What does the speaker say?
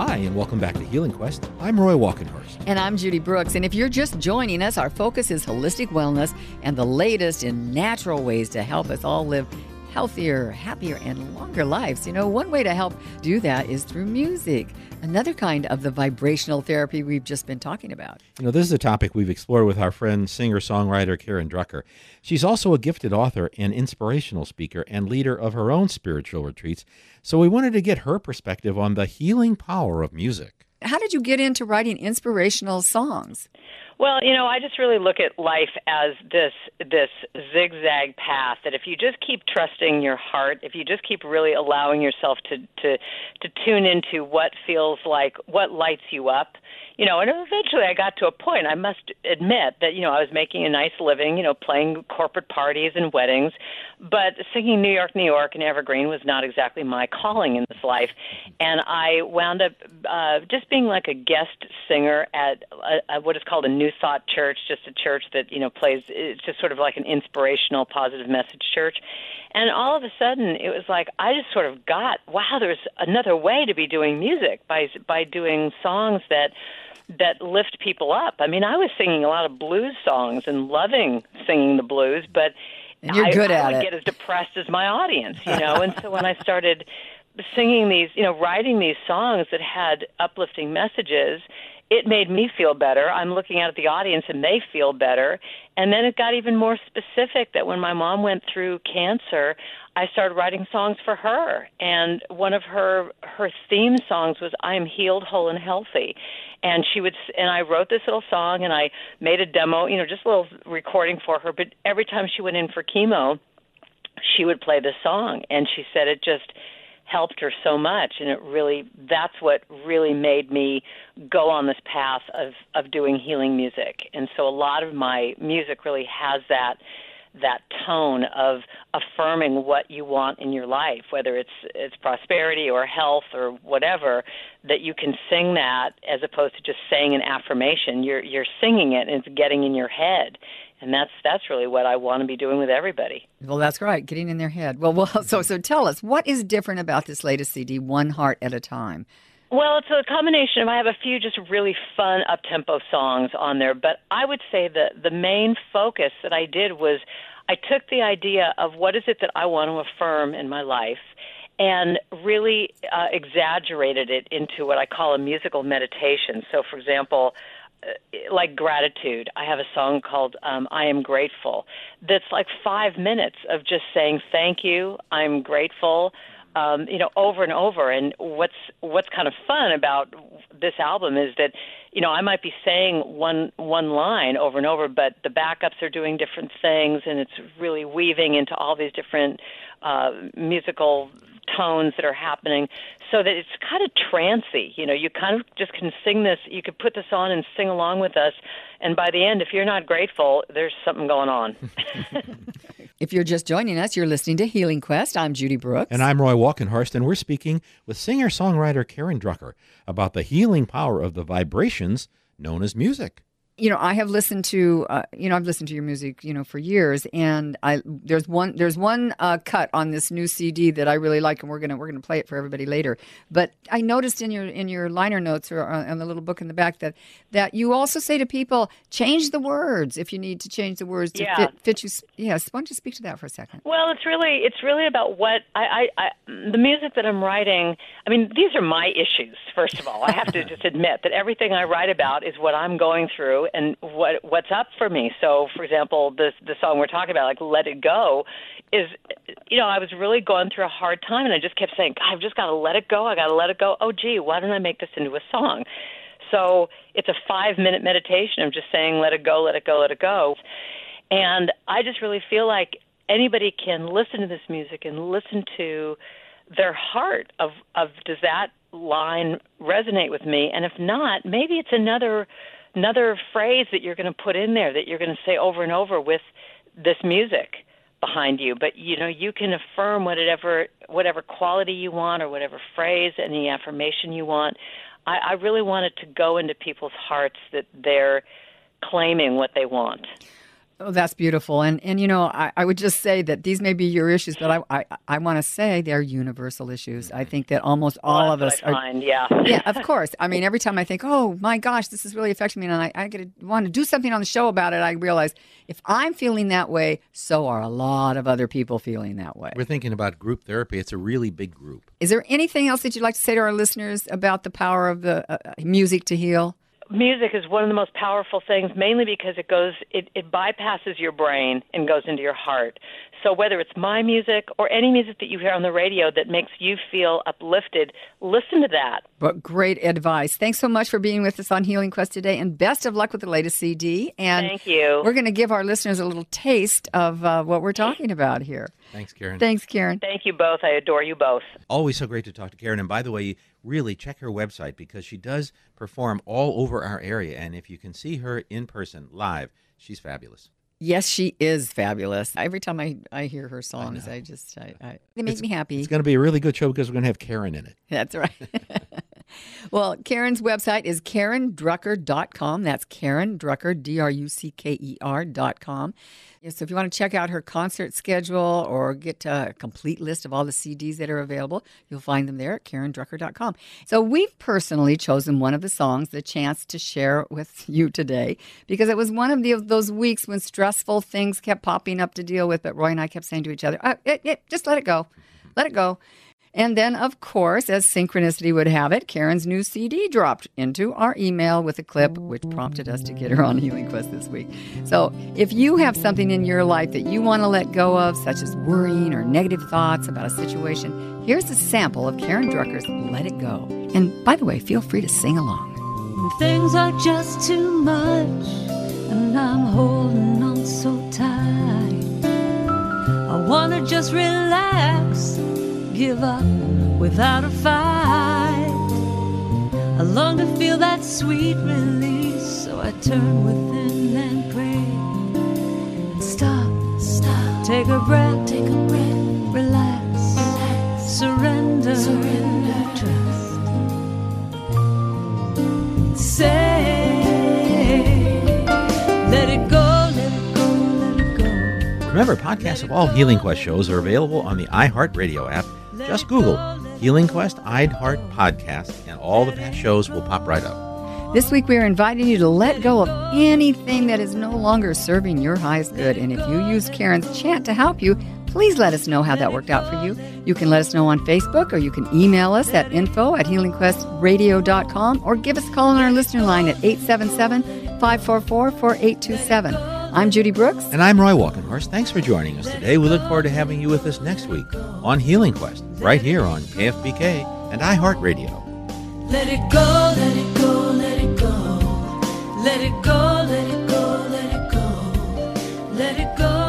Hi, and welcome back to Healing Quest. I'm Roy Walkenhorst. And I'm Judy Brooks. And if you're just joining us, our focus is holistic wellness and the latest in natural ways to help us all live healthier, happier, and longer lives. You know, one way to help do that is through music, another kind of the vibrational therapy we've just been talking about. You know, this is a topic we've explored with our friend, singer songwriter Karen Drucker. She's also a gifted author and inspirational speaker and leader of her own spiritual retreats. So we wanted to get her perspective on the healing power of music. How did you get into writing inspirational songs? Well, you know, I just really look at life as this this zigzag path that if you just keep trusting your heart, if you just keep really allowing yourself to to to tune into what feels like what lights you up, you know, and eventually I got to a point, I must admit that, you know, I was making a nice living, you know, playing corporate parties and weddings, but singing New York, New York and Evergreen was not exactly my calling in this life. And I wound up uh, just being like a guest singer at a, a, what is called a New Thought Church, just a church that, you know, plays, it's just sort of like an inspirational, positive message church. And all of a sudden, it was like I just sort of got, wow, there's another way to be doing music by by doing songs that that lift people up. I mean, I was singing a lot of blues songs and loving singing the blues, but and you're good I, at I would it. get as depressed as my audience, you know. and so when I started singing these, you know, writing these songs that had uplifting messages, it made me feel better. I'm looking out at the audience and they feel better. And then it got even more specific that when my mom went through cancer, I started writing songs for her. And one of her her theme songs was I am healed, whole and healthy. And she would and I wrote this little song and I made a demo, you know, just a little recording for her, but every time she went in for chemo, she would play the song and she said it just helped her so much and it really that's what really made me go on this path of of doing healing music. And so a lot of my music really has that that tone of affirming what you want in your life whether it's it's prosperity or health or whatever that you can sing that as opposed to just saying an affirmation. You're you're singing it and it's getting in your head and that's that's really what I want to be doing with everybody. Well, that's right, getting in their head. Well, well, so so tell us what is different about this latest CD, One Heart at a Time. Well, it's a combination of I have a few just really fun up tempo songs on there, but I would say that the main focus that I did was I took the idea of what is it that I want to affirm in my life and really uh, exaggerated it into what I call a musical meditation. So, for example, like gratitude. I have a song called um, "I Am Grateful." That's like five minutes of just saying thank you. I'm grateful. Um, you know, over and over. And what's what's kind of fun about this album is that, you know, I might be saying one one line over and over, but the backups are doing different things, and it's really weaving into all these different uh, musical tones that are happening so that it's kind of trancy. You know, you kind of just can sing this, you could put this on and sing along with us. And by the end, if you're not grateful, there's something going on. if you're just joining us, you're listening to Healing Quest. I'm Judy Brooks. And I'm Roy Walkenhorst, and we're speaking with singer songwriter Karen Drucker about the healing power of the vibrations known as music you know, I have listened to, uh, you know, I've listened to your music, you know, for years, and I there's one there's one uh, cut on this new CD that I really like, and we're gonna we're gonna play it for everybody later. But I noticed in your in your liner notes or on the little book in the back that that you also say to people change the words if you need to change the words to yeah. fit, fit you. Yes, why don't you speak to that for a second? Well, it's really it's really about what I, I, I the music that I'm writing. I mean, these are my issues. First of all, I have to just admit that everything I write about is what I'm going through and what what's up for me. So, for example, this the song we're talking about, like "Let It Go," is you know I was really going through a hard time, and I just kept saying, "I've just got to let it go. I got to let it go." Oh, gee, why don't I make this into a song? So it's a five minute meditation of just saying, "Let it go, let it go, let it go," and I just really feel like anybody can listen to this music and listen to their heart of of does that line resonate with me and if not maybe it's another another phrase that you're going to put in there that you're going to say over and over with this music behind you. But you know you can affirm whatever whatever quality you want or whatever phrase any affirmation you want. I, I really want it to go into people's hearts that they're claiming what they want Oh, that's beautiful. And and you know, I, I would just say that these may be your issues, but I I, I want to say they're universal issues. I think that almost all well, of us are. Find, yeah. yeah, of course. I mean, every time I think, oh my gosh, this is really affecting me, and I, I get to want to do something on the show about it, I realize if I'm feeling that way, so are a lot of other people feeling that way. We're thinking about group therapy. It's a really big group. Is there anything else that you'd like to say to our listeners about the power of the uh, uh music to heal? Music is one of the most powerful things mainly because it goes it, it bypasses your brain and goes into your heart. So whether it's my music or any music that you hear on the radio that makes you feel uplifted listen to that. But great advice. Thanks so much for being with us on healing quest today and best of luck with the latest cd and thank you. we're going to give our listeners a little taste of uh, what we're talking about here. Thanks karen. Thanks karen. Thank you both. I adore you both. Always so great to talk to karen. And by the way really check her website because she does perform all over our area. And if you can see her in person live, she's fabulous. Yes, she is fabulous. Every time I, I hear her songs, I, I just I, I, they make it's, me happy. It's going to be a really good show because we're going to have Karen in it. That's right. well, Karen's website is karendrucker.com. That's Karen Drucker, D R U C K E R.com. So if you want to check out her concert schedule or get a complete list of all the CDs that are available, you'll find them there at karendrucker.com. So we've personally chosen one of the songs, the chance to share with you today, because it was one of the, those weeks when stressful things kept popping up to deal with. But Roy and I kept saying to each other, oh, it, it, just let it go. Let it go. And then, of course, as synchronicity would have it, Karen's new CD dropped into our email with a clip, which prompted us to get her on Healing Quest this week. So, if you have something in your life that you want to let go of, such as worrying or negative thoughts about a situation, here's a sample of Karen Drucker's Let It Go. And by the way, feel free to sing along. Things are just too much, and I'm holding on so tight, I want to just relax give up without a fight. I long to feel that sweet release, so I turn within and pray. And stop, stop, take a breath, take a breath, relax, relax. surrender, surrender, trust. Say, let it go. Remember, podcasts of all Healing Quest shows are available on the iHeartRadio app just Google Healing Quest iHeart Podcast, and all the past shows will pop right up. This week, we are inviting you to let go of anything that is no longer serving your highest good. And if you use Karen's chant to help you, please let us know how that worked out for you. You can let us know on Facebook or you can email us at info at healingquestradio.com or give us a call on our listener line at 877 544 4827. I'm Judy Brooks. And I'm Roy Walkenhorst. Thanks for joining us today. We look forward to having you with us next week on Healing Quest, right here on KFBK and iHeartRadio. Let it go, let it go, let it go. Let it go, let it go, let it go. Let it go.